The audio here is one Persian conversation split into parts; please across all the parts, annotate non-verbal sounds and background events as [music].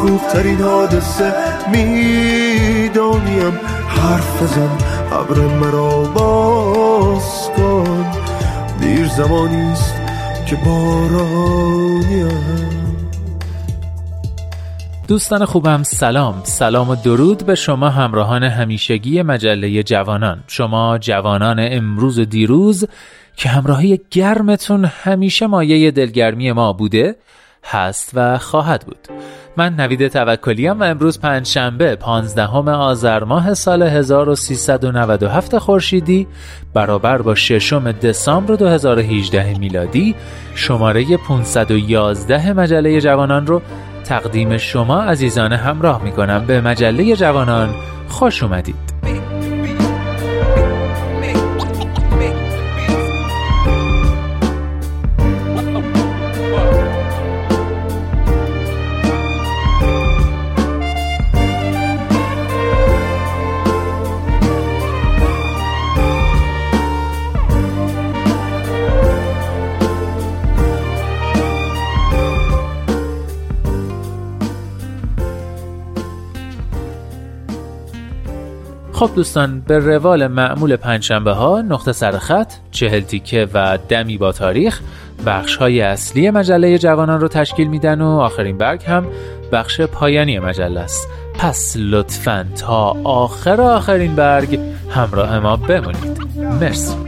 خوبترین حادثه می‌دانیم. حرف بزن ابر مرا باز کن. دیر زمانیست که بارانیم دوستان خوبم سلام. سلام و درود به شما همراهان همیشگی مجله جوانان. شما جوانان امروز و دیروز که همراهی گرمتون همیشه مایه دلگرمی ما بوده هست و خواهد بود. من نوید توکلیم و امروز پنج شنبه 15 آذر ماه سال 1397 خورشیدی برابر با ششم دسامبر 2018 میلادی. شماره 511 مجله جوانان رو تقدیم شما عزیزان همراه می کنم به مجله جوانان خوش اومدید. خب دوستان به روال معمول پنجشنبه ها نقطه سرخط چهل تیکه و دمی با تاریخ بخش های اصلی مجله جوانان رو تشکیل میدن و آخرین برگ هم بخش پایانی مجله است. پس لطفا تا آخر آخرین برگ همراه ما بمونید. مرسی.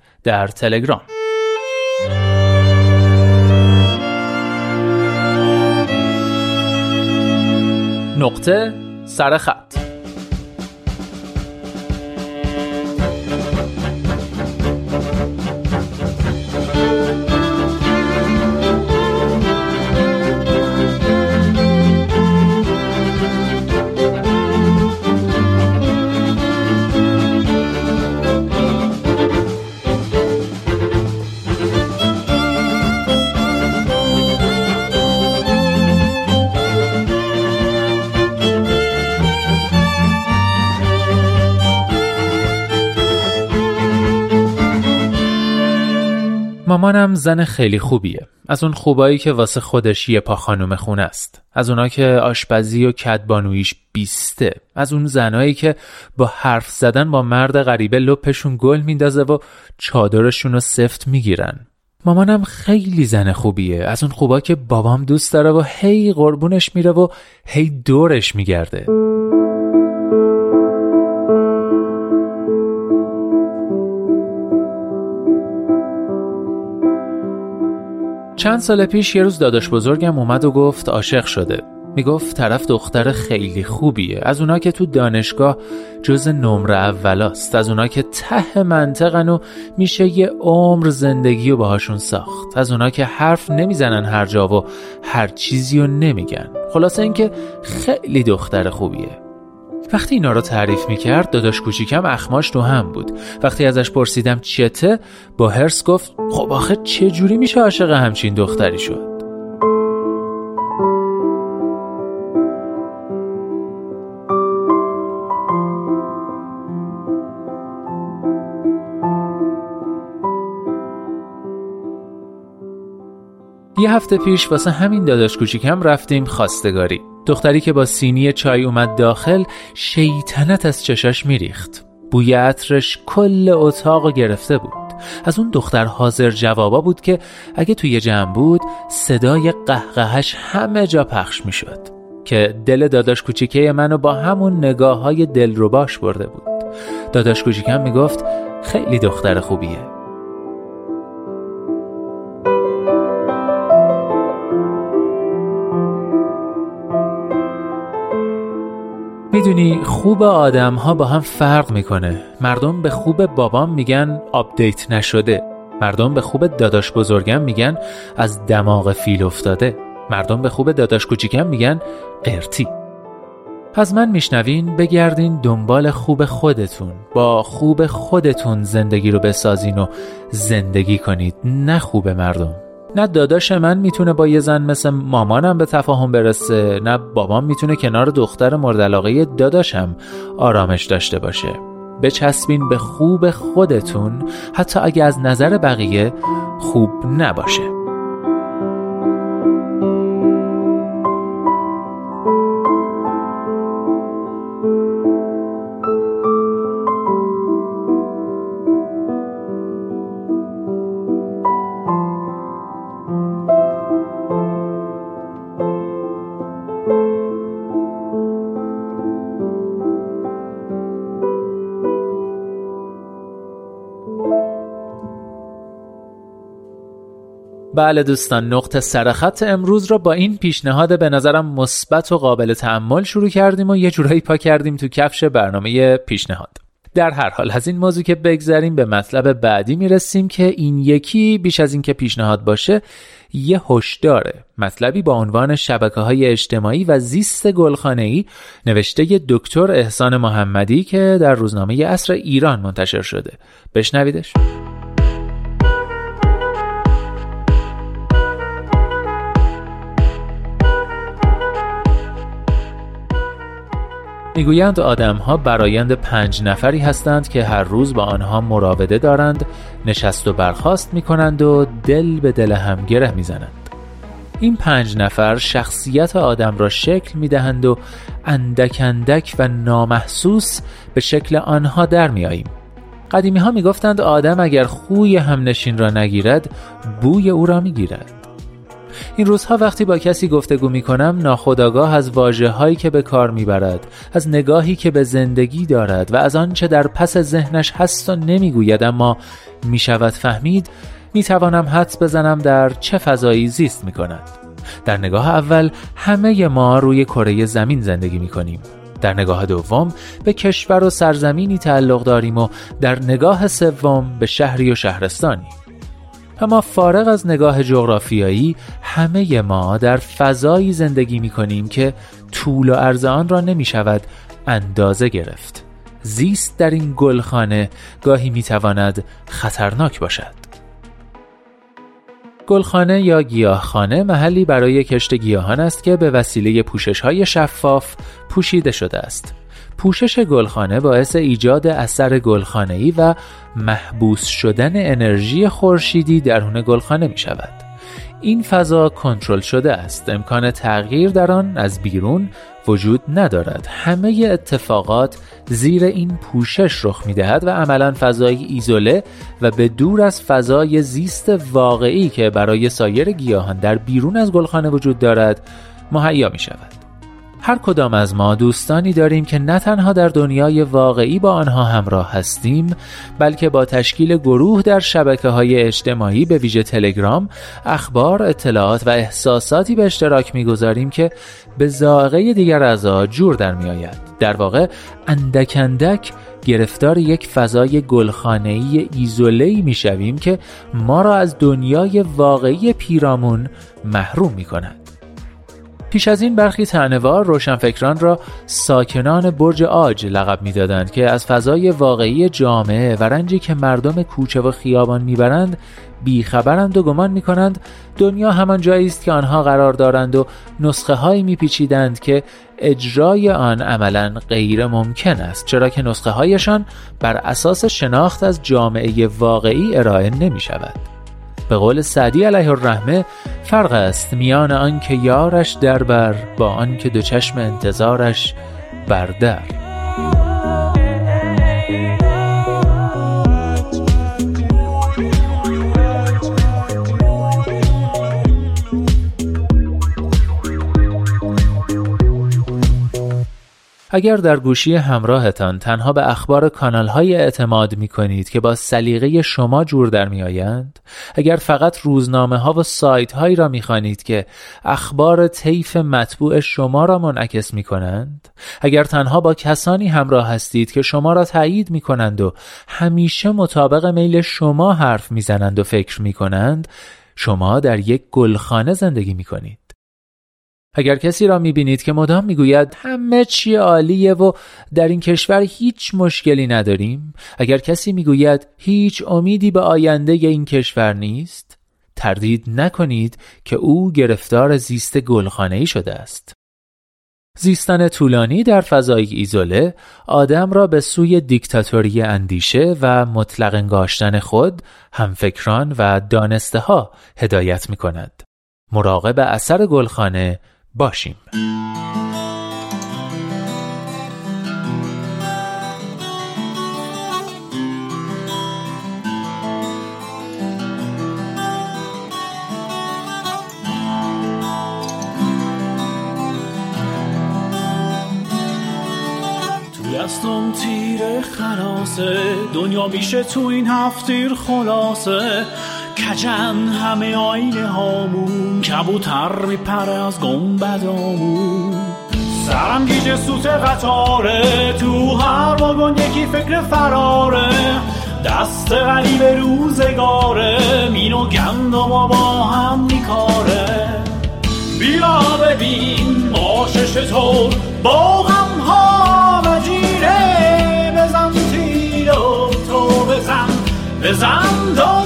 در تلگرام. نقطه سرخط مامانم زن خیلی خوبیه. از اون خوبایی که واسه خودش یه پا خانوم خونه است. از اونا که آشپزی و کدبانویش بیسته. از اون زنایی که با حرف زدن با مرد غریبه لپشون گل میندازه و چادرشون رو سفت می‌گیرن. مامانم خیلی زن خوبیه. از اون خوبا که بابام دوست داره و هی قربونش میره و هی دورش میگرده. چند سال پیش یه روز داداش بزرگم اومد و گفت عاشق شده. می‌گفت طرف دختر خیلی خوبیه. از اونا که تو دانشگاه جز نمره اولاست. از اونا که ته منطقن و میشه یه عمر زندگی رو باهاشون ساخت. از اونا که حرف نمی‌زنن هر جا و هر چیزی رو نمیگن. خلاصه اینکه خیلی دختر خوبیه. وقتی اینا رو تعریف می‌کرد داداش کوچیکم اخماش تو هم بود. وقتی ازش پرسیدم چته با هرس گفت خب آخه چه جوری میشه عاشق همچین دختری شد؟ یه هفته پیش واسه همین داداش کوچیکم رفتیم خواستگاری. دختری که با سینی چای اومد داخل شیطنت از چشاش میریخت. بوی عطرش کل اتاق گرفته بود. از اون دختر حاضر جوابا بود که اگه توی جمع بود صدای قهقهش همه جا پخش می‌شد. که دل داداش کوچیکه منو با همون نگاه های دل رو باش برده بود. داداش کوچیکم می‌گفت خیلی دختر خوبیه. می‌دونی خوب آدم ها با هم فرق می‌کنه. مردم به خوب بابام میگن update نشده. مردم به خوب داداش بزرگم میگن از دماغ فیل افتاده. مردم به خوب داداش کوچیکم میگن قرتی. از من میشنوین بگردین دنبال خوب خودتون. با خوب خودتون زندگی رو بسازین و زندگی کنید نه خوب مردم. نه داداش من می‌تونه با یه زن مثل مامانم به تفاهم برسه نه بابام می‌تونه کنار دختر مورد علاقه داداشم آرامش داشته باشه. بچسبین به خوب خودتون حتی اگه از نظر بقیه خوب نباشه. بله دوستان نقطه سرخط امروز رو با این پیشنهاد به نظرم مثبت و قابل تعمل شروع کردیم و یه جورایی پا کردیم تو کفش برنامه پیشنهاد. در هر حال از این موضوع که بگذریم به مطلب بعدی می‌رسیم که این یکی بیش از اینکه پیشنهاد باشه یه هشداره. مطلبی با عنوان شبکه های اجتماعی و زیست گلخانه ای نوشته دکتر احسان محمدی که در روزنامه اصر ایران منتشر شده. بشنویدش. می‌گویند آدمها برایند پنج نفری هستند که هر روز با آنها مراوده دارند نشست و برخاست می کنند و دل به دل هم گره می زنند. این پنج نفر شخصیت آدم را شکل می دهند و اندک اندک و نامحسوس به شکل آنها در می آییم. قدیمی ها می گفتند آدم اگر خوی همنشین را نگیرد بوی او را می گیرد. این روزها وقتی با کسی گفتگو می کنم ناخداگاه از واجه هایی که به کار می‌برد از نگاهی که به زندگی دارد و از آنچه در پس ذهنش هست و نمی‌گوید اما می شود فهمید می توانم حدس بزنم در چه فضایی زیست می کند در نگاه اول همه ما روی کره زمین زندگی می کنیم در نگاه دوم به کشور و سرزمینی تعلق داریم و در نگاه سوم به شهری و شهرستانی اما فارغ از نگاه جغرافیایی همه ما در فضایی زندگی می کنیم که طول و عرض آن را نمی شود اندازه گرفت. زیست در این گلخانه گاهی می تواند خطرناک باشد. گلخانه یا گیاهخانه محلی برای کشت گیاهان است که به وسیله پوشش های شفاف پوشیده شده است. پوشش گلخانه باعث ایجاد اثر گلخانه‌ای و محبوس شدن انرژی خورشیدی درون گلخانه می شود. این فضا کنترل شده است. امکان تغییر در آن از بیرون وجود ندارد همه اتفاقات زیر این پوشش رخ می دهد و عملا فضای ایزوله و به دور از فضای زیست واقعی که برای سایر گیاهان در بیرون از گلخانه وجود دارد مهیا می شود هر کدام از ما دوستانی داریم که نه تنها در دنیای واقعی با آنها همراه هستیم بلکه با تشکیل گروه در شبکه های اجتماعی به ویژه تلگرام اخبار، اطلاعات و احساساتی به اشتراک می‌گذاریم که به زائقه دیگر اعضا جور در میآید. در واقع اندک اندک گرفتار یک فضای گلخانه‌ای ایزوله‌ای می‌شویم که ما را از دنیای واقعی پیرامون محروم می کند. پیش از این برخی تنوار روشنفکران را ساکنان برج آج لقب می‌دادند که از فضای واقعی جامعه و رنجی که مردم کوچه و خیابان می‌برند بیخبرند و گمان می‌کنند دنیا همان جایی است که آنها قرار دارند و نسخه هایی میپیچیدند که اجرای آن عملا غیر ممکن است چرا که نسخه هایشان بر اساس شناخت از جامعه واقعی ارائه نمی شود. به قول سعدی علیه الرحمه فرق است میان آنکه یارش در بر با آنکه دو چشم انتظارش بر اگر در گوشی همراهتان تنها به اخبار کانال های اعتماد می کنید که با سلیقه شما جور در می آیند، اگر فقط روزنامه ها و سایت هایی را می خوانید که اخبار طیف مطبوع شما را منعکس می کنند، اگر تنها با کسانی همراه هستید که شما را تایید می کنند و همیشه مطابق میل شما حرف می زنند و فکر می کنند، شما در یک گلخانه زندگی می کنید. اگر کسی را می‌بینید که مدام می‌گوید همه چی عالیه و در این کشور هیچ مشکلی نداریم اگر کسی می‌گوید هیچ امیدی به آینده این کشور نیست تردید نکنید که او گرفتار زیست گلخانه ای شده است زیستن طولانی در فضای ایزوله آدم را به سوی دیکتاتوری اندیشه و مطلق انگاشتن خود همفکران و دانسته ها هدایت می کند. مراقب اثر گلخانه باشیم. دستم تیر خلاصه. دنیا میشه تو این هفتیر خلاصه. کجن همه آینه هامون کبوتر میپره از گنبدامون سرم گیج سوت قطاره تو هر واگن یکی فکر فراره. دست غریب روزگاره مین و گندم با هم میکاره. بیا ببین ماشش تو با غم ها و جیره بزن تیر تو بزن بزن دنیا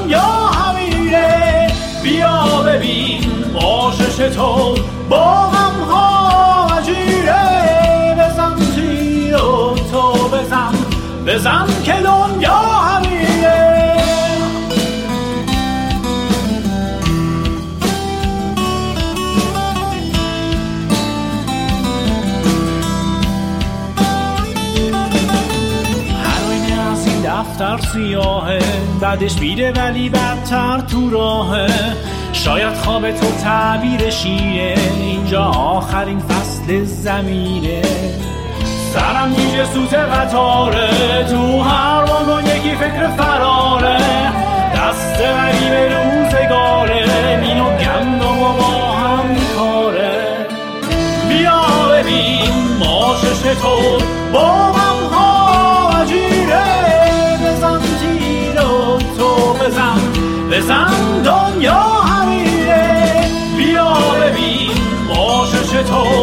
تو با غم ها عجیره بزن تیر و تو بزن. بزن که دنیا همیره دفتر سیاهه بعدش میره ولی بدتر تو راهه. شاید خواب تو تعبیر شیره. اینجا آخرین فصل زمینه. سرم میشه سوت قطاره تو هر واگن یکی فکر فراره. دست غریب روزگاره. مین و گندم و با هم میکاره بیا ببین ماشش تو. با غم ها عجیره بزن تیر تو بزن. بزن دنیا باشش تو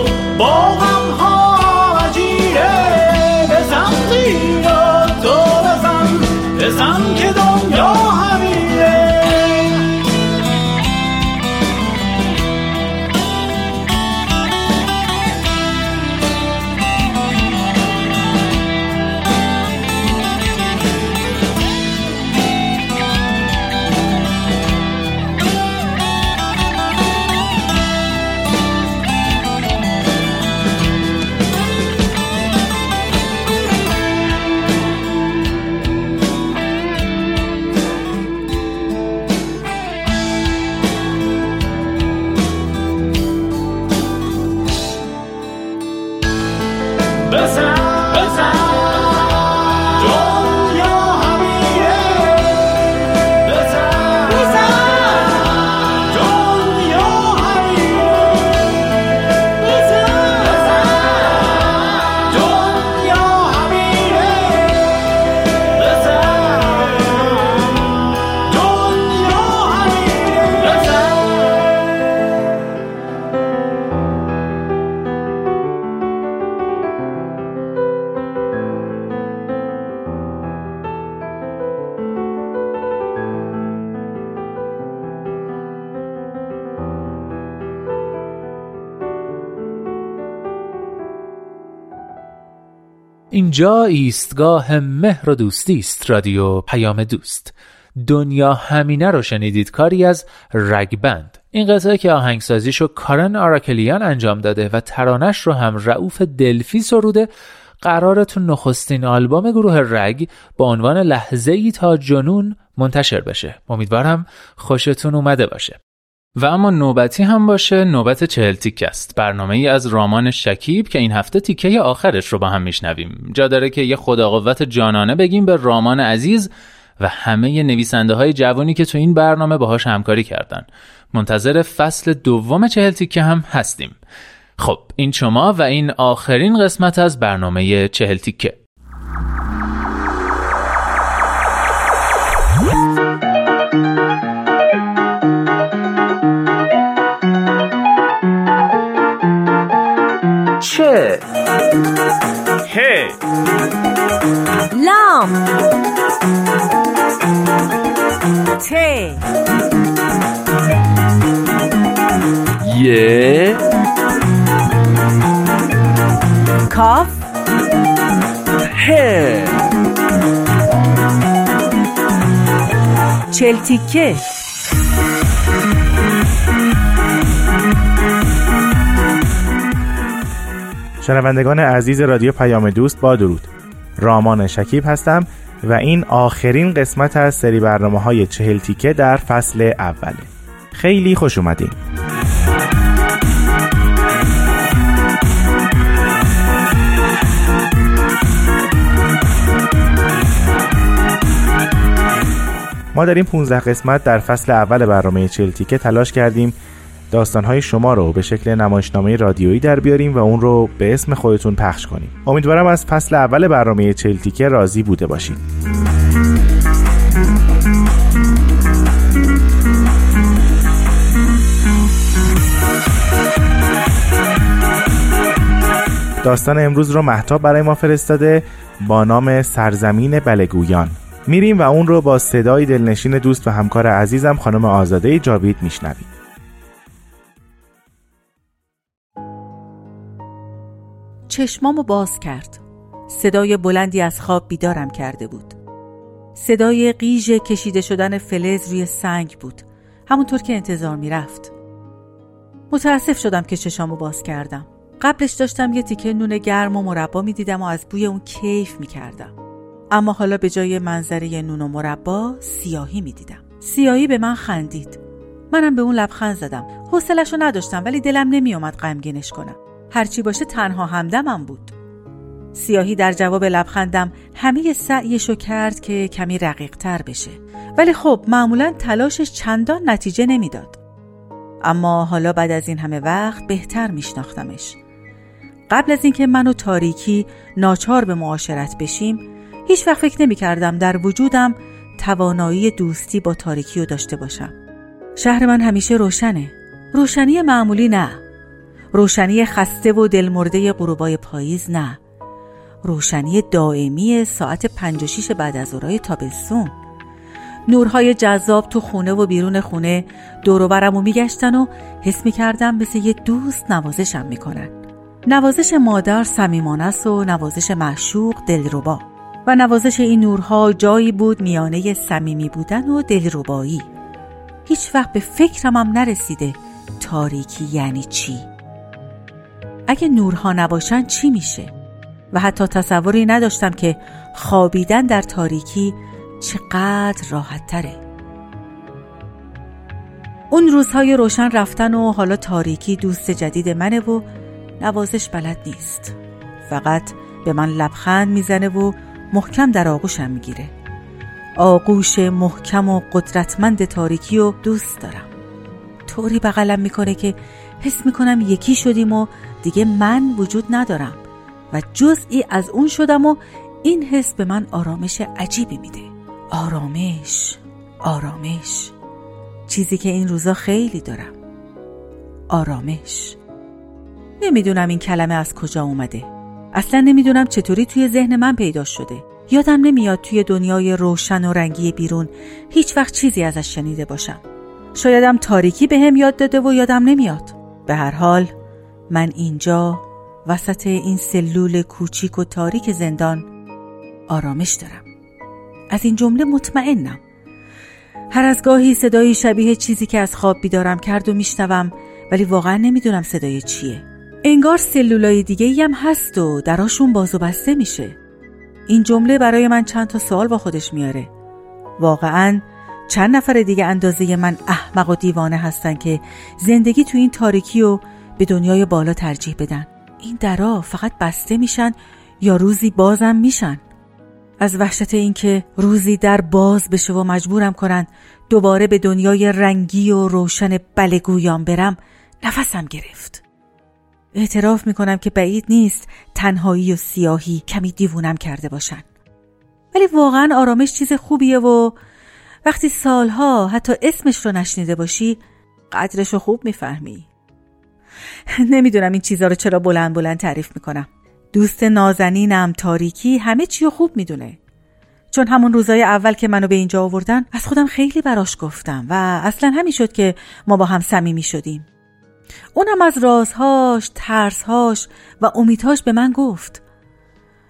اینجا ایستگاه مهر و دوستی است رادیو پیام دوست. دنیا همینه رو شنیدید کاری از رگبند. این قطعه که آهنگسازیشو کارن آراکلیان انجام داده و ترانش رو هم رعوف دلفی سروده قرار تو نخستین آلبوم گروه رگ با عنوان لحظه ای تا جنون منتشر بشه. امیدوارم خوشتون اومده باشه. و اما نوبتی هم باشه نوبت چهل تیک است. برنامه ای از رامان شکیب که این هفته تیکه آخرش رو با هم میشنویم. جا داره که یه خداقوت جانانه بگیم به رامان عزیز و همه نویسنده های جوانی که تو این برنامه باهاش همکاری کردن. منتظر فصل دوم چهل تیکه هم هستیم. خب این شما و این آخرین قسمت از برنامه چهل تیکه. 해. 해. 람. 제. 예. 컵. 해. 젤티켓. شنوندگان عزیز رادیو پیام دوست با درود. رامان شکیب هستم و این آخرین قسمت از سری برنامه های چهل تیکه در فصل اوله خیلی خوش اومدین. ما در این 15 قسمت در فصل اول برنامه چهل تیکه تلاش کردیم داستانهای شما رو به شکل نمایشنامه رادیویی در بیاریم و اون رو به اسم خودتون پخش کنیم. امیدوارم از فصل اول برنامه چلتیکه راضی بوده باشید. داستان امروز رو محتاب برای ما فرستاده با نام سرزمین بلگویان میریم و اون رو با صدای دلنشین دوست و همکار عزیزم خانم آزاده جاوید میشنویم. چشمامو باز کرد. صدای بلندی از خواب بیدارم کرده بود. صدای قیژ کشیده شدن فلز روی سنگ بود. همونطور که انتظار می‌رفت. متاسف شدم که چشامو باز کردم. قبلش داشتم یه تیکه نون گرم و مربا می‌دیدم و از بوی اون کیف می‌کردم. اما حالا به جای منظره نون و مربا سیاهی می‌دیدم. سیاهی به من خندید. منم به اون لبخند زدم. حوصلش رو نداشتم ولی دلم نمیومد غمگینش کنم. هرچی باشه تنها همدمم بود. سیاهی در جواب لبخندم همه سعیشو کرد که کمی رقیق تر بشه. ولی خب معمولا تلاشش چندان نتیجه نمی‌داد. اما حالا بعد از این همه وقت بهتر میشناختمش. قبل از اینکه من و تاریکی ناچار به معاشرت بشیم هیچ وقت فکر نمی کردم در وجودم توانایی دوستی با تاریکی رو داشته باشم. شهر من همیشه روشنه. روشنی معمولی نه. روشنی خسته و دلمرده غروبای پاییز نه. روشنی دائمی ساعت پنج و شیش بعد از ظهرهای تابستون. نورهای جذاب تو خونه و بیرون خونه دوروبرم و میگشتن و حس می‌کردم مثل یه دوست نوازشم می‌کنن. نوازش مادر صمیمانه است و نوازش معشوق دلربا. و نوازش این نورها جایی بود میانه صمیمی بودن و دلربایی. هیچ وقت به فکرم هم نرسیده تاریکی یعنی چی. اگه نورها نباشن چی میشه؟ و حتی تصوری نداشتم که خوابیدن در تاریکی چقدر راحت تره. اون روزهای روشن رفتن و حالا تاریکی دوست جدید منه و نوازش بلد نیست. فقط به من لبخند می‌زنه و محکم در آغوشم می‌گیره. آغوش محکم و قدرتمند تاریکی و دوست دارم. طوری بغلم می‌کنه که حس می‌کنم یکی شدیم و دیگه من وجود ندارم و جزئی از اون شدم و این حس به من آرامش عجیبی میده. آرامش آرامش. چیزی که این روزا خیلی دارم. آرامش. نمی‌دونم این کلمه از کجا اومده. اصلا نمی‌دونم چطوری توی ذهن من پیدا شده. یادم نمیاد توی دنیای روشن و رنگی بیرون هیچ وقت چیزی ازش شنیده باشم. شایدم تاریکی به هم یاد داده و یادم نمیاد. به هر حال من اینجا وسط این سلول کوچیک و تاریک زندان آرامش دارم. از این جمله مطمئنم. هر از گاهی صدایی شبیه چیزی که از خواب بیدارم کرد و میشنوم ولی واقعا نمی‌دونم صدای چیه. انگار سلولای دیگه هم هست و دراشون باز و بسته میشه. این جمله برای من چند تا سوال با خودش میاره واقعا چند نفر دیگه اندازه من احمق و دیوانه هستن که زندگی تو این تاریکی و به دنیای بالا ترجیح بدن. این درا فقط بسته میشن یا روزی بازم میشن؟ از وحشت اینکه روزی در باز بشه و مجبورم کنن دوباره به دنیای رنگی و روشن بلگویان برم نفسم گرفت. اعتراف می‌کنم که بعید نیست تنهایی و سیاهی کمی دیوونم کرده باشن. ولی واقعا آرامش چیز خوبیه و وقتی سالها حتی اسمش رو نشنیده باشی قدرش رو خوب می‌فهمی. [laughs] نمی‌دونم این چیزها رو چرا بلند بلند تعریف می‌کنم. دوست نازنینم تاریکی همه چی خوب می‌دونه. چون همون روزای اول که منو به اینجا آوردن از خودم خیلی براش گفتم و اصلا همین شد که ما با هم صمیمی شدیم. اونم از رازهاش، ترسهاش و امیدهاش به من گفت.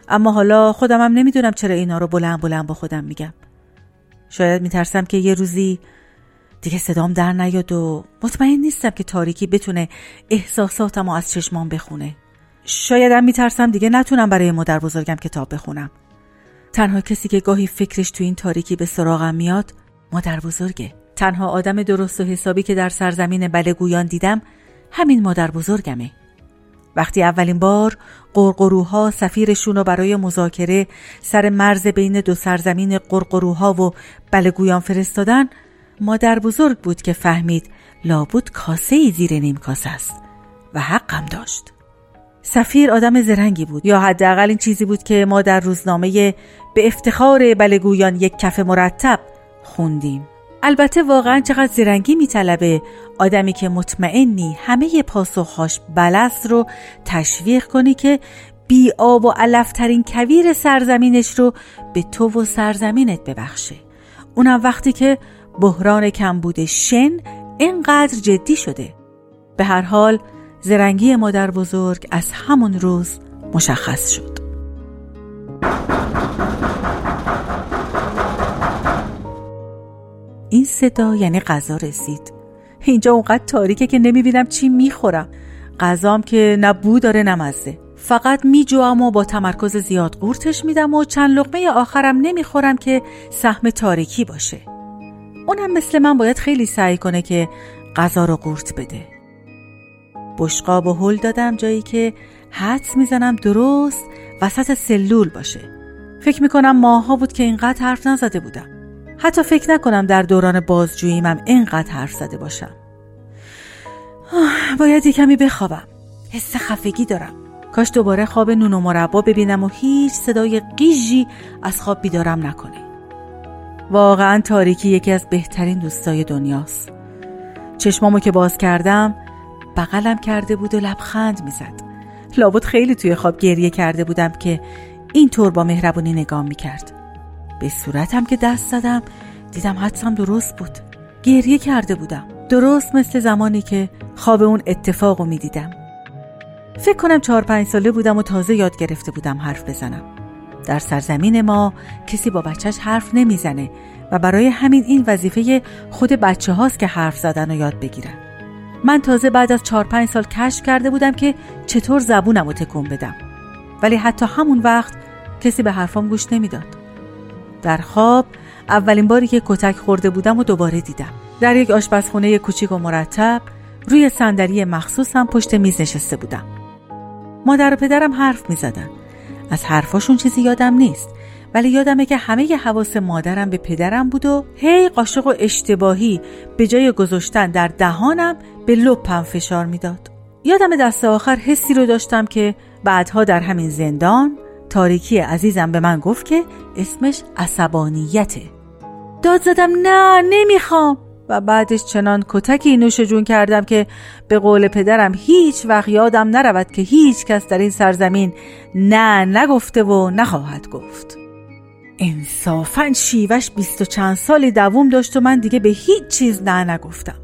اما حالا خودمم نمی‌دونم چرا اینا رو بلند بلند با خودم میگم. شاید میترسم که یه روزی دیگه صدام در نیاد و مطمئن نیستم که تاریکی بتونه احساساتم از چشمام بخونه. شایدم میترسم دیگه نتونم برای مادر بزرگم کتاب بخونم. تنها کسی که گاهی فکرش تو این تاریکی به سراغم میاد مادر بزرگه. تنها آدم درست و حسابی که در سرزمین بلگویان دیدم همین مادر بزرگمه. وقتی اولین بار قرقروها سفیرشون رو برای مذاکره سر مرز بین دو سرزمین قرقروها و بلگویان فرستادن مادر بزرگ بود که فهمید لابد کاسه ای زیر نیم کاسه است و حقم داشت. سفیر آدم زرنگی بود. یا حداقل این چیزی بود که ما در روزنامه به افتخار بلگویان یک کف مرتب خوندیم. البته واقعا چقدر زرنگی میطلبه آدمی که مطمئنی همه پاسخهاش بلست رو تشویق کنی که بی آب و علفترین کویر سرزمینش رو به تو و سرزمینت ببخشه. اونم وقتی که بحران کمبود شن اینقدر جدی شده. به هر حال زرنگی مادر بزرگ از همون روز مشخص شد. این صدا یعنی غذا رسید. اینجا اونقدر تاریکه که نمی‌بینم چی می‌خورم. غذام که نه بو داره نه مزه. فقط میجوام و با تمرکز زیاد قورتش میدم و چند لقمه آخرم نمی‌خورم که سهم تاریکی باشه. اونم مثل من باید خیلی سعی کنه که غذا رو قورت بده. بشقاب و هل دادم جایی که حدس می‌زنم درست وسط سلول باشه. فکر می‌کنم ماها بود که اینقدر حرف نزده بودم. حتی فکر نکنم در دوران بازجوییمم اینقدر حرف زده باشم. باید کمی بخوابم. حس خفگی دارم. کاش دوباره خواب نون و مربا ببینم و هیچ صدای قیژی از خواب بیدارم نکنه. واقعا تاریکی یکی از بهترین دوستای دنیاست. چشمامو که باز کردم بغلم کرده بود و لبخند می‌زد. لابد خیلی توی خواب گریه کرده بودم که اینطور با مهربونی نگام می‌کرد. به صورتم که دست زدم دیدم حدسم درست بود. گریه کرده بودم. درست مثل زمانی که خواب اون اتفاق رو می‌دیدم. فکر کنم چهار پنج ساله بودم و تازه یاد گرفته بودم حرف بزنم. در سرزمین ما کسی با بچهش حرف نمی‌زنه و برای همین این وظیفه خود بچه هاست که حرف زدن و یاد بگیرن من تازه بعد از چهار پنج سال کشف کرده بودم که چطور زبونم رو تکون بدم. ولی حتی همون وقت کسی به حرفام گوش نمی‌داد. در خواب اولین باری که کتک خورده بودم و دوباره دیدم. در یک آشپزخونه کوچیک و مرتب روی صندلی مخصوصم پشت میز نشسته بودم. مادر و پدرم حرف می زدن. از حرفاشون چیزی یادم نیست. ولی یادمه که همه ی حواس مادرم به پدرم بود و هی قاشق و اشتباهی به جای گذاشتن در دهانم به لپم فشار می‌داد. یادم دست آخر حسی رو داشتم که بعدها در همین زندان تاریکی عزیزم به من گفت که اسمش عصبانیته. داد زدم نه نمی‌خوام. و بعدش چنان کتکی نوش جون کردم که به قول پدرم هیچ وقت یادم نرود که هیچ کس در این سرزمین نه نگفته و نخواهد گفت. انصافا شیوش بیست و چند سالی دووم داشت و من دیگه به هیچ چیز نه نگفتم.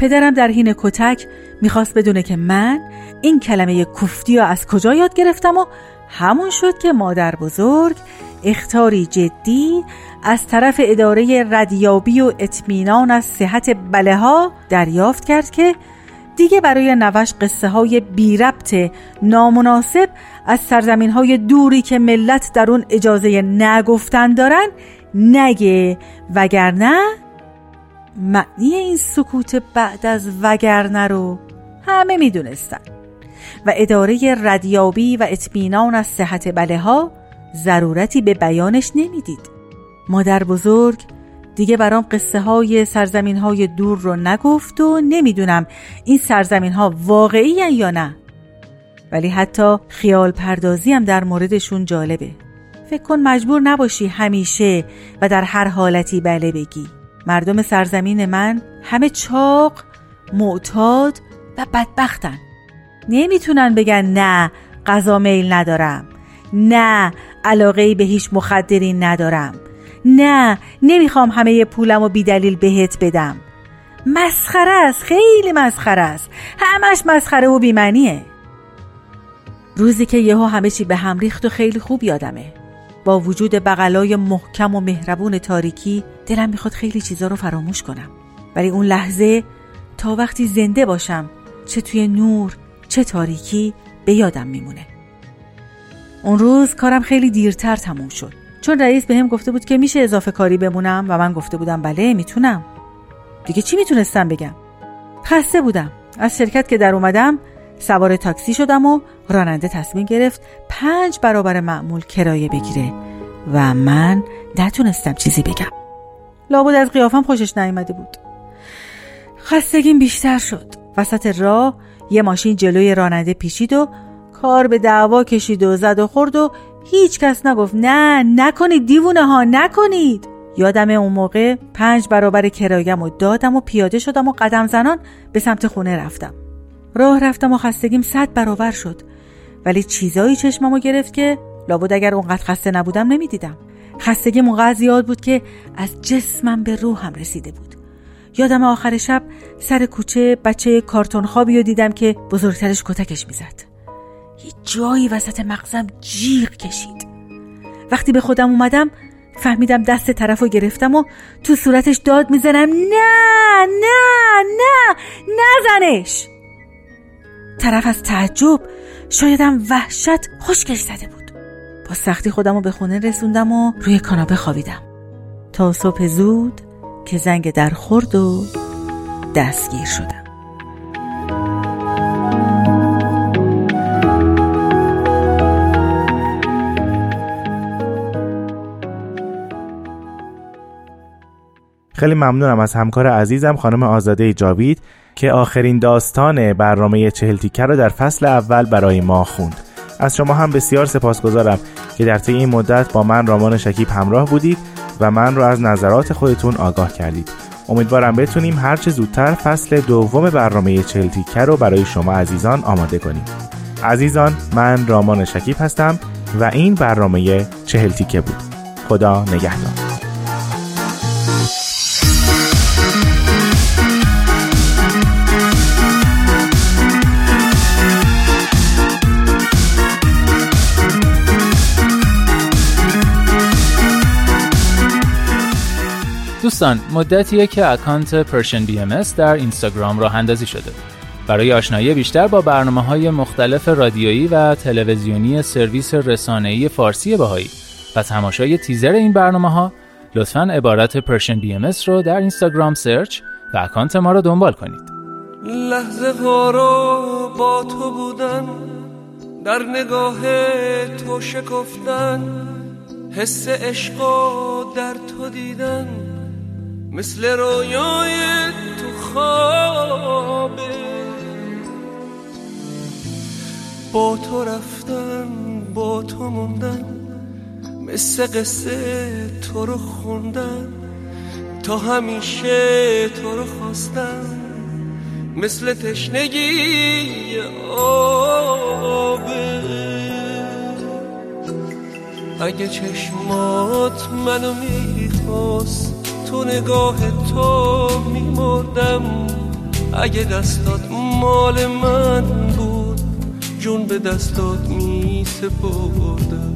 پدرم در حین کتک می‌خواست بدونه که من این کلمه کوفتی از کجا یاد گرفتم و همون شد که مادر بزرگ اختاری جدی از طرف اداره ردیابی و اطمینان از صحت بله ها دریافت کرد که دیگه برای نوش قصه های بی ربط نامناسب از سرزمین های دوری که ملت در اون اجازه نگفتن دارن نگه وگرنه معنی این سکوت بعد از وگرنه رو همه می‌دونستن. و اداره ردیابی و اطمینان از صحت بله ها ضرورتی به بیانش نمی‌دید. مادر بزرگ دیگه برام قصه های سرزمین های دور رو نگفت و نمی‌دونم این سرزمین ها واقعی یا نه. ولی حتی خیال پردازی هم در موردشون جالبه. فکر کن مجبور نباشی همیشه و در هر حالتی بله بگی. مردم سرزمین من همه چاق معتاد و بدبختن. نمی‌تونن بگن نه غذا میل ندارم. نه علاقه به هیچ مخدرین ندارم. نه نمی‌خوام همه پولم و بیدلیل بهت بدم. مسخره است خیلی مسخره است. همش مسخره و بیمنیه روزی که یهو همه چی به هم ریخت و خیلی خوب یادمه. با وجود بغلای محکم و مهربون تاریکی دلم می‌خواد خیلی چیزا رو فراموش کنم. ولی اون لحظه تا وقتی زنده باشم چه توی نور چه تاریکی به یادم میمونه. اون روز کارم خیلی دیرتر تموم شد. چون رئیس بهم هم گفته بود که میشه اضافه کاری بمونم و من گفته بودم بله می‌تونم. دیگه چی می‌تونستم بگم؟ خسته بودم. از شرکت که در اومدم سوار تاکسی شدم و راننده تصمیم گرفت پنج برابر معمول کرایه بگیره و من نتونستم چیزی بگم. لابد از قیافم خوشش نیامده بود. خستگیم بیشتر شد. وسط راه یه ماشین جلوی راننده پیچید و کار به دعوا کشید و زد و خورد و هیچ کس نگفت نه نکنید دیوونه ها نکنید. یادم اون موقع پنج برابر کرایم و دادم و پیاده شدم و قدم زنان به سمت خونه رفتم. راه رفتم و خستگیم صد برابر شد. ولی چیزایی چشممو گرفت که لابد اگر اونقدر خسته نبودم نمی‌دیدم. خستگیم اونقدر زیاد بود که از جسمم به روحم رسیده بود. یادم آخر شب سر کوچه بچه کارتون خوابی رو دیدم که بزرگترش کتکش می‌زد. یه جایی وسط مغزم جیغ کشید. وقتی به خودم اومدم فهمیدم دست طرف رو گرفتم و تو صورتش داد می‌زنم. نه نه نه نزنش! طرف از تعجب شایدم وحشت خشکش زده بود. با سختی خودم رو به خونه رسوندم و روی کاناپه خوابیدم. تا صبح زود که زنگ در خورد و دستگیر شدم. خیلی ممنونم از همکار عزیزم خانم آزاده جاوید که آخرین داستان برنامه چهل تیکه رو در فصل اول برای ما خوند. از شما هم بسیار سپاسگزارم که در طی این مدت با من رامان شکیب همراه بودید و من رو از نظرات خودتون آگاه کردید. امیدوارم بتونیم هرچه زودتر فصل دوم برنامه چهل تیکه رو برای شما عزیزان آماده کنیم. عزیزان من رامان شکیب هستم و این برنامه چهل تیکه بود. خدا نگهدار. دوستان مدتیه که اکانت پرشن بی ام در اینستاگرام راه اندازی شده. برای آشنایی بیشتر با برنامه های مختلف رادیویی و تلویزیونی سرویس رسانه‌ای فارسی بهایی. و تماشای تیزر این برنامه ها لطفا عبارت Persian BM رو در اینستاگرام search و account ما رو دنبال کنید. لحظه رو با تو بودن در نگاه تو شکفتن حس عشق در تو دیدن. مثل رویای تو خوابه. با تو رفتن با تو موندن مثل قصه تو رو خوندن تا همیشه تو رو خواستن مثل تشنگی آبه. اگه چشمات منو می‌خواست تو نگاه تو میمردم. اگه دستات مال من بود جون به دستات می سپردم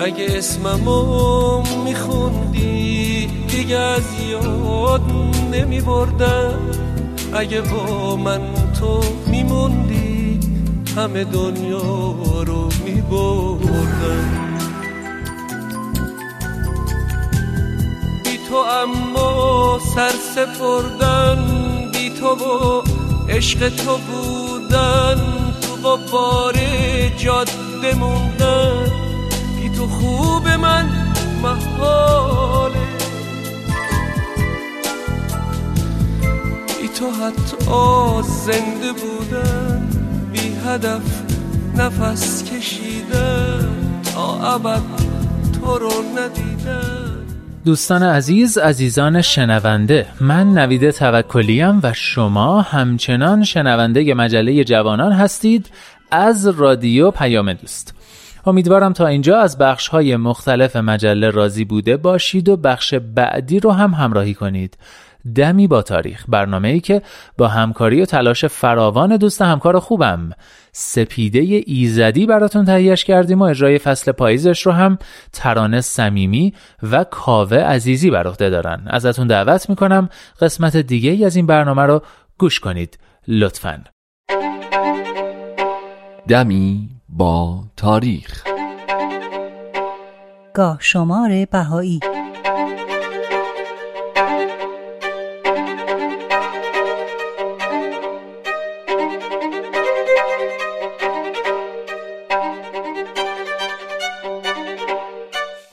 اگه اسممو میخوندی دیگه از یاد نمی بردم اگه با من تو میموندی همه دنیا رو میبردم. تو اما سر سپردن بی تو و عشق تو بودن تو بار جاده موندن. بی تو خوب من محاله. بی تو حتی زنده بودن بی هدف نفس کشیدن. تا ابد تو رو ندیدن دوستان عزیز عزیزان شنونده من نوید توکلیم و شما همچنان شنونده مجله جوانان هستید از رادیو پیام دوست. امیدوارم تا اینجا از بخش های مختلف مجله راضی بوده باشید و بخش بعدی رو هم همراهی کنید. دمی با تاریخ. برنامه ای که با همکاری و تلاش فراوان دوست همکار خوبم. سپیده ایزدی براتون تهیهش کردیم و اجرای فصل پاییزش رو هم ترانه صمیمی و کاوه عزیزی بر عهده دارن. ازتون دعوت می‌کنم قسمت دیگه ای از این برنامه رو گوش کنید. لطفاً. دمی با تاریخ. گاه شمار بهایی.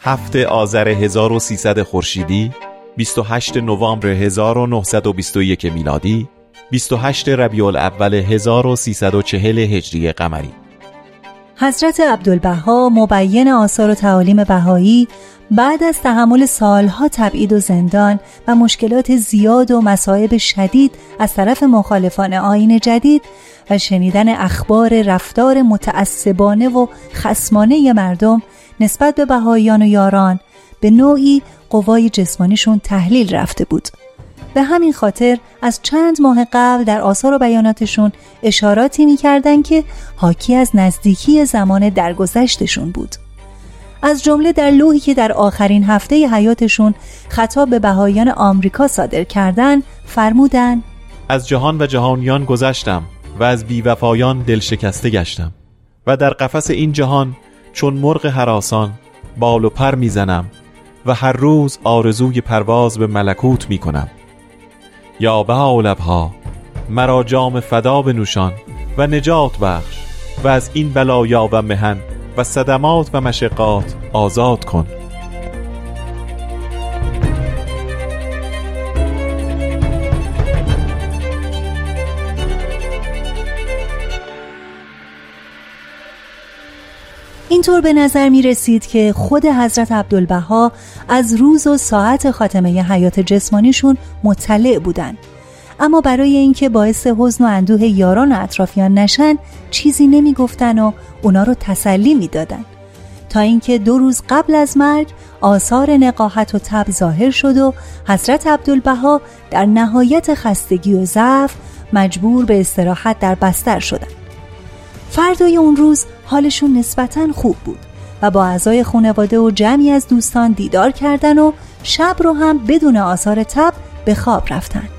هفته آذر 1300 خورشیدی 28 نوامبر 1921 میلادی 28 ربیع الاول 1340 هجری قمری. حضرت عبدالبها مبین آثار و تعالیم بهایی بعد از تحمل سالها تبعید و زندان و مشکلات زیاد و مصائب شدید از طرف مخالفان آین جدید و شنیدن اخبار رفتار متعصبانه و خسمانه مردم نسبت به بهاییان و یاران به نوعی قوای جسمانیشون تحلیل رفته بود. به همین خاطر از چند ماه قبل در آثار و بیاناتشون اشاراتی می‌کردند که حاکی از نزدیکی زمان درگذشتشون بود. از جمله در لوحی که در آخرین هفته حیاتشون خطاب به بهایان آمریکا صادر کردن فرمودن از جهان و جهانیان گذشتم و از بیوفایان دل شکسته گشتم و در قفس این جهان چون مرغ حراسان بال و پر می‌زنم و هر روز آرزوی پرواز به ملکوت می‌کنم. یا بها لبها مرا جام فدا بنوشان و نجات بخش و از این بلایا و مهن و صدمات و مشقات آزاد کن. اینطور به نظر می رسید که خود حضرت عبدالبها از روز و ساعت خاتمه حیات جسمانیشون مطلع بودند. اما برای اینکه باعث حزن و اندوه یاران و اطرافیان نشن چیزی نمی‌گفتن و اونا رو تسلی می‌دادن تا اینکه دو روز قبل از مرگ آثار نقاهت و تب ظاهر شد و حضرت عبدالبها در نهایت خستگی و ضعف مجبور به استراحت در بستر شدند. فردای اون روز حالشون نسبتا خوب بود و با اعضای خانواده و جمعی از دوستان دیدار کردن و شب رو هم بدون آثار تب به خواب رفتن.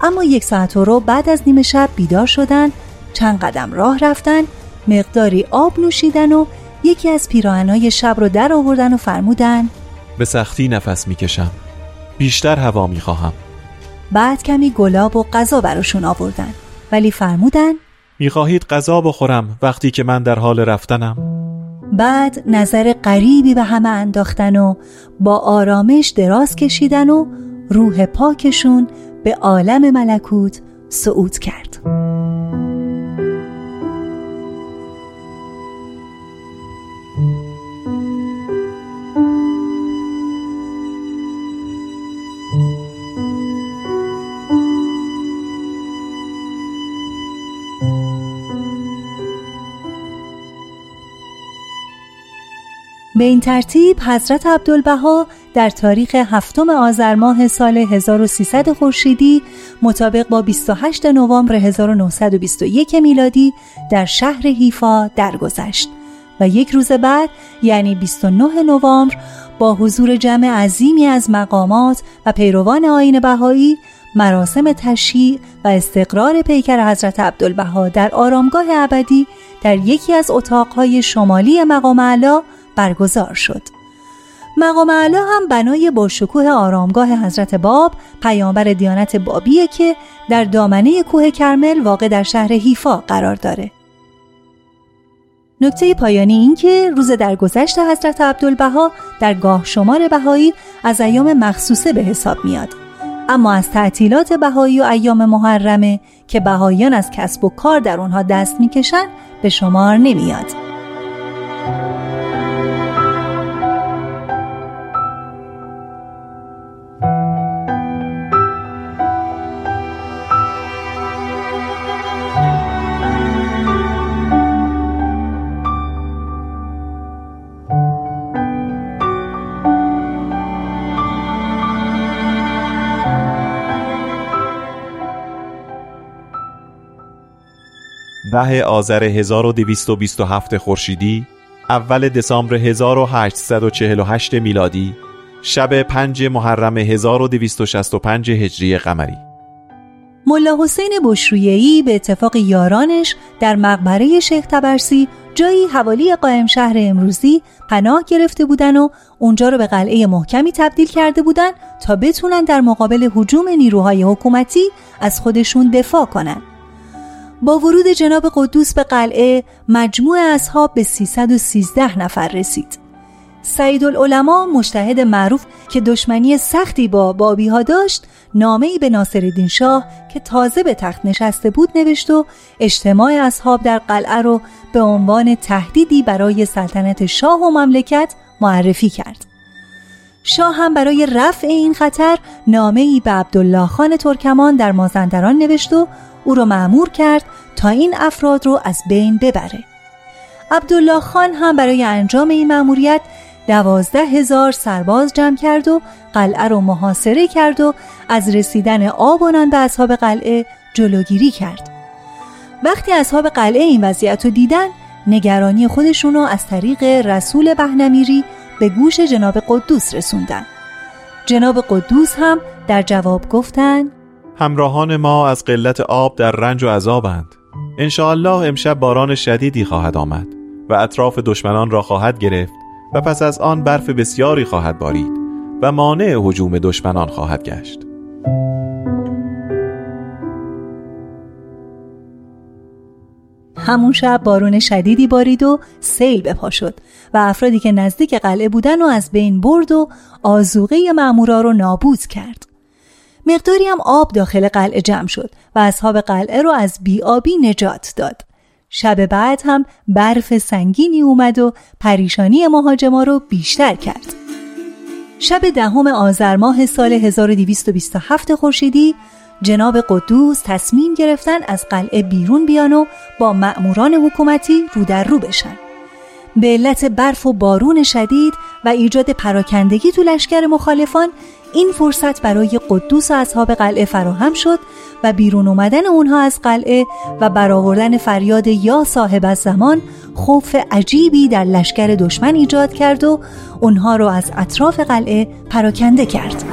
اما یک ساعت و رو بعد از نیمه شب بیدار شدن چند قدم راه رفتن مقداری آب نوشیدن و یکی از پیراهنهای شب رو در آوردن و فرمودن به سختی نفس می‌کشم. بیشتر هوا می‌خواهم. بعد کمی گلاب و غذا براشون آوردن ولی فرمودن می‌خواهید غذا بخورم وقتی که من در حال رفتنم؟ بعد نظر غریبی به همه انداختن و با آرامش دراز کشیدن و روح پاکشون به عالم ملکوت صعود کرد. به این ترتیب حضرت عبدالبها در تاریخ هفتم آذر ماه سال 1300 خورشیدی مطابق با 28 نوامبر 1921 میلادی در شهر حیفا درگذشت و یک روز بعد یعنی 29 نوامبر با حضور جمع عظیمی از مقامات و پیروان آین بهایی مراسم تشییع و استقرار پیکر حضرت عبدالبها در آرامگاه ابدی در یکی از اتاقهای شمالی مقام علا برگزار شد. مقام علا هم بنای با شکوه آرامگاه حضرت باب پیامبر دیانت بابیه که در دامنه کوه کرمل واقع در شهر حیفا قرار داره. نکته پایانی این که روز درگذشت حضرت عبدالبها در گاه شمار بهایی از ایام مخصوصه به حساب میاد اما از تعطیلات بهایی و ایام محرمه که بهاییان از کسب و کار در اونها دست می‌کشن به شمار نمیاد ده آذر 1227 خورشیدی اول دسامبر 1848 میلادی شب 5 محرم 1265 هجری قمری. ملا حسین بشرویهی به اتفاق یارانش در مقبره شیخ تبرسی جایی حوالی قائم شهر امروزی پناه گرفته بودن و اونجا رو به قلعه محکمی تبدیل کرده بودن تا بتونن در مقابل حجوم نیروهای حکومتی از خودشون دفاع کنن. با ورود جناب قدوس به قلعه مجموع اصحاب به 313 نفر رسید. سعید العلماء مشتهد معروف که دشمنی سختی با بابی ها داشت نامه ای به ناصرالدین شاه که تازه به تخت نشسته بود نوشت و اجتماع اصحاب در قلعه رو به عنوان تهدیدی برای سلطنت شاه و مملکت معرفی کرد. شاه هم برای رفع این خطر نامه ای به عبدالله خان ترکمان در مازندران نوشت و او را معمور کرد تا این افراد رو از بین ببره. عبدالله خان هم برای انجام این مأموریت دوازده هزار سرباز جمع کرد و قلعه رو محاصره کرد و از رسیدن آب و نان به اصحاب قلعه جلوگیری کرد. وقتی اصحاب قلعه این وضعیت رو دیدن نگرانی خودشون رو از طریق رسول بهنمیری به گوش جناب قدوس رسوندن. جناب قدوس هم در جواب گفتن همراهان ما از قلت آب در رنج و عذابند. انشاءالله امشب باران شدیدی خواهد آمد و اطراف دشمنان را خواهد گرفت و پس از آن برف بسیاری خواهد بارید و مانع هجوم دشمنان خواهد گشت. همون شب بارون شدیدی بارید و سیل به پا شد و افرادی که نزدیک قلعه بودن و از بین برد و آزوغه مامورا رو نابود کرد. مقداری هم آب داخل قلعه جمع شد و اصحاب قلعه رو از بیابی نجات داد. شب بعد هم برف سنگینی اومد و پریشانی مهاجما رو بیشتر کرد. شب دهم آذر ماه سال 1227 خورشیدی جناب قدوس تصمیم گرفتن از قلعه بیرون بیان و با مأموران حکومتی رو در رو بشن. به علت برف و بارون شدید و ایجاد پراکندگی تو لشکر مخالفان این فرصت برای قدوس و اصحاب قلعه فراهم شد و بیرون اومدن اونها از قلعه و برآوردن فریاد یا صاحب از زمان خوف عجیبی در لشکر دشمن ایجاد کرد و اونها رو از اطراف قلعه پراکنده کرد.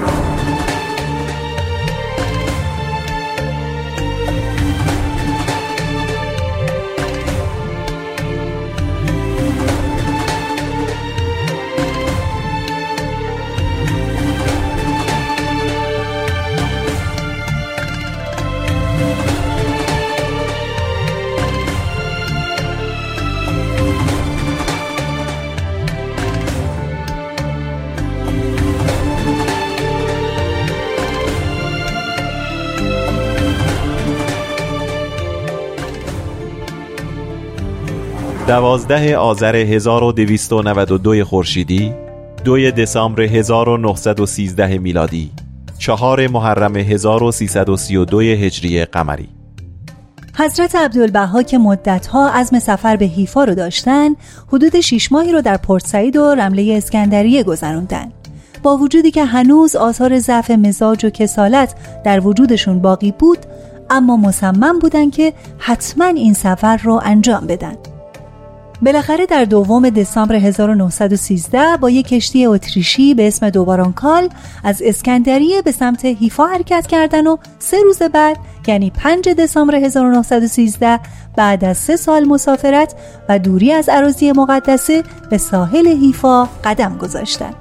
دوازده آذر 1292 خورشیدی دوی دسامبر 1913 میلادی چهار محرم 1332 هجری قمری. حضرت عبدالبها که مدتها عزم سفر به حیفا رو داشتن حدود شیش ماهی رو در پورت سعید و رمله اسکندریه گذروندن. با وجودی که هنوز آثار ضعف مزاج و کسالت در وجودشون باقی بود اما مصمم بودن که حتما این سفر رو انجام بدن. بالاخره در دوم دسامبر 1913 با یک کشتی اتریشی به اسم دوبارانکال از اسکندریه به سمت هیفا حرکت کردن و سه روز بعد یعنی 5 دسامبر 1913 بعد از سه سال مسافرت و دوری از عراضی مقدسه به ساحل هیفا قدم گذاشتند.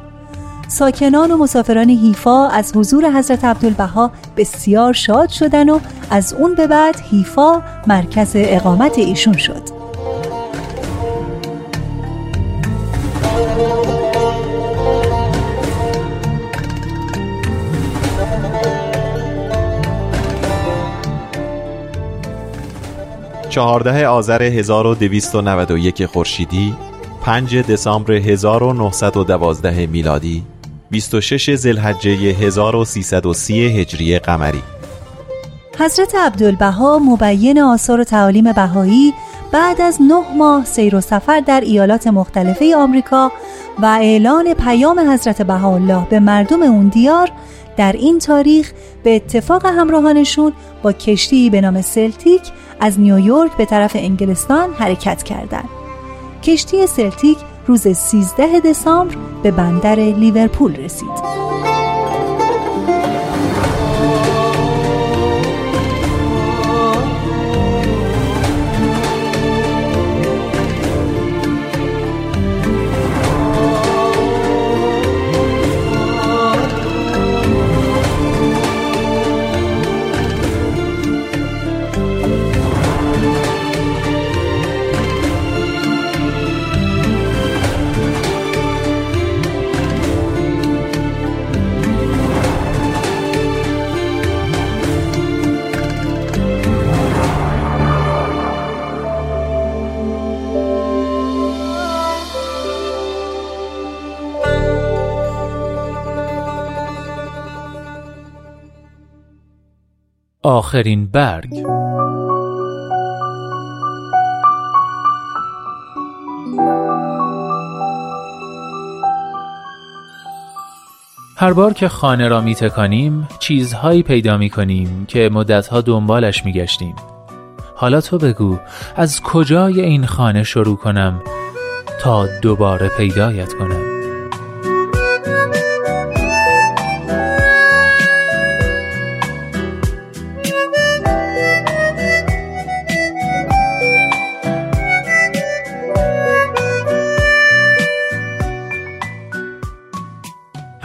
ساکنان و مسافران هیفا از حضور حضرت عبدالبها بسیار شاد شدن و از اون به بعد هیفا مرکز اقامت ایشون شد. چهارده آذر 1291 خورشیدی 5 دسامبر 1912 میلادی 26 ذوالحجه 1330 هجری قمری. حضرت عبدالبها مبین آثار و تعالیم بهایی بعد از نه ماه سیر و سفر در ایالات مختلفه آمریکا و اعلان پیام حضرت بهاءالله به مردم اون دیار در این تاریخ به اتفاق همراهانشون با کشتی به نام سلتیک از نیویورک به طرف انگلستان حرکت کردند. کشتی سلتیک روز 13 دسامبر به بندر لیورپول رسید. آخرین برگ. هر بار که خانه را می تکانیم چیزهایی پیدا می کنیم که مدتها دنبالش می گشتیم. حالا تو بگو از کجای این خانه شروع کنم تا دوباره پیدایت کنم؟